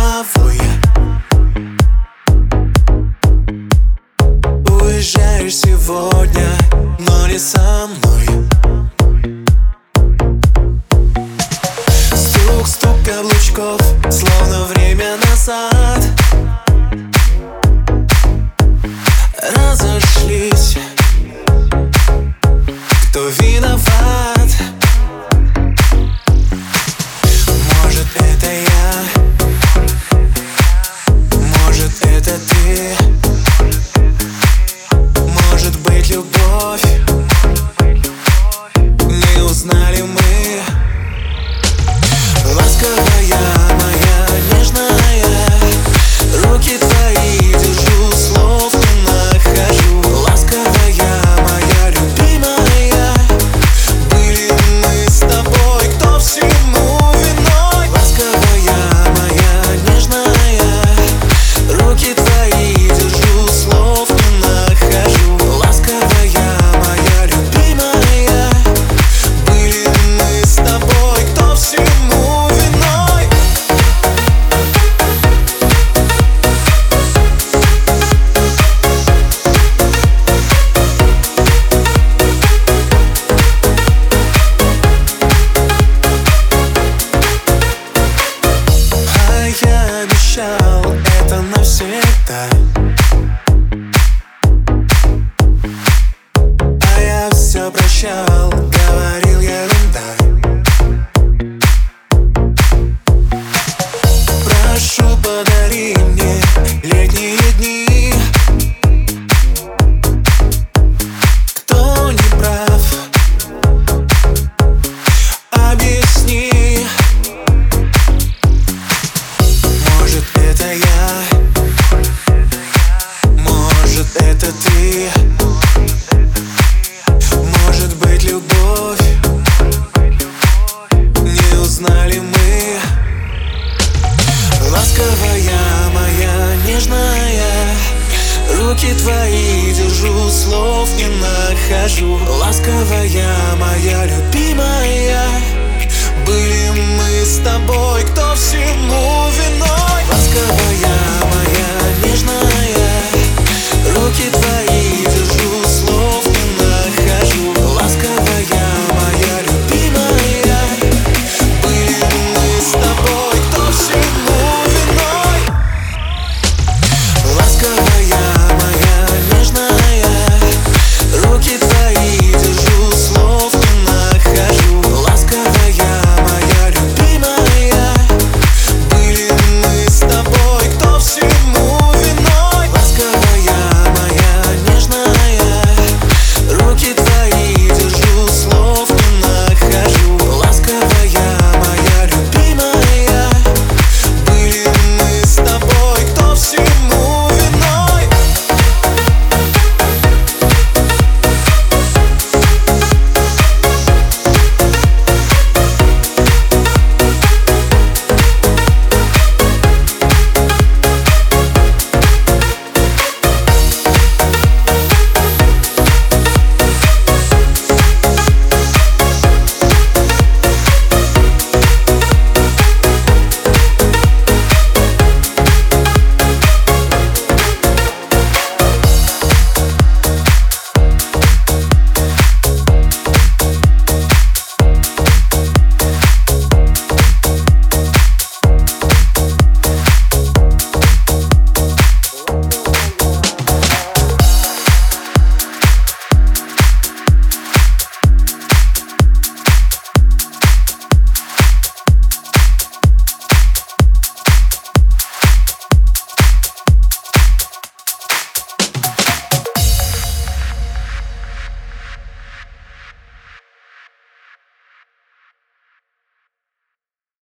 мировое Уезжаешь сегодня, но не со мной. Стук-стук каблучков, словно время назад. Разошлись, кто виноват? Не узнали мы я обещал это навсегда это я? Может, это ты? Может быть, любовь? Не узнали мы Ласковая моя, нежная Руки твои держу, слов не нахожу Ласковая моя, любимая Были мы с тобой, кто всему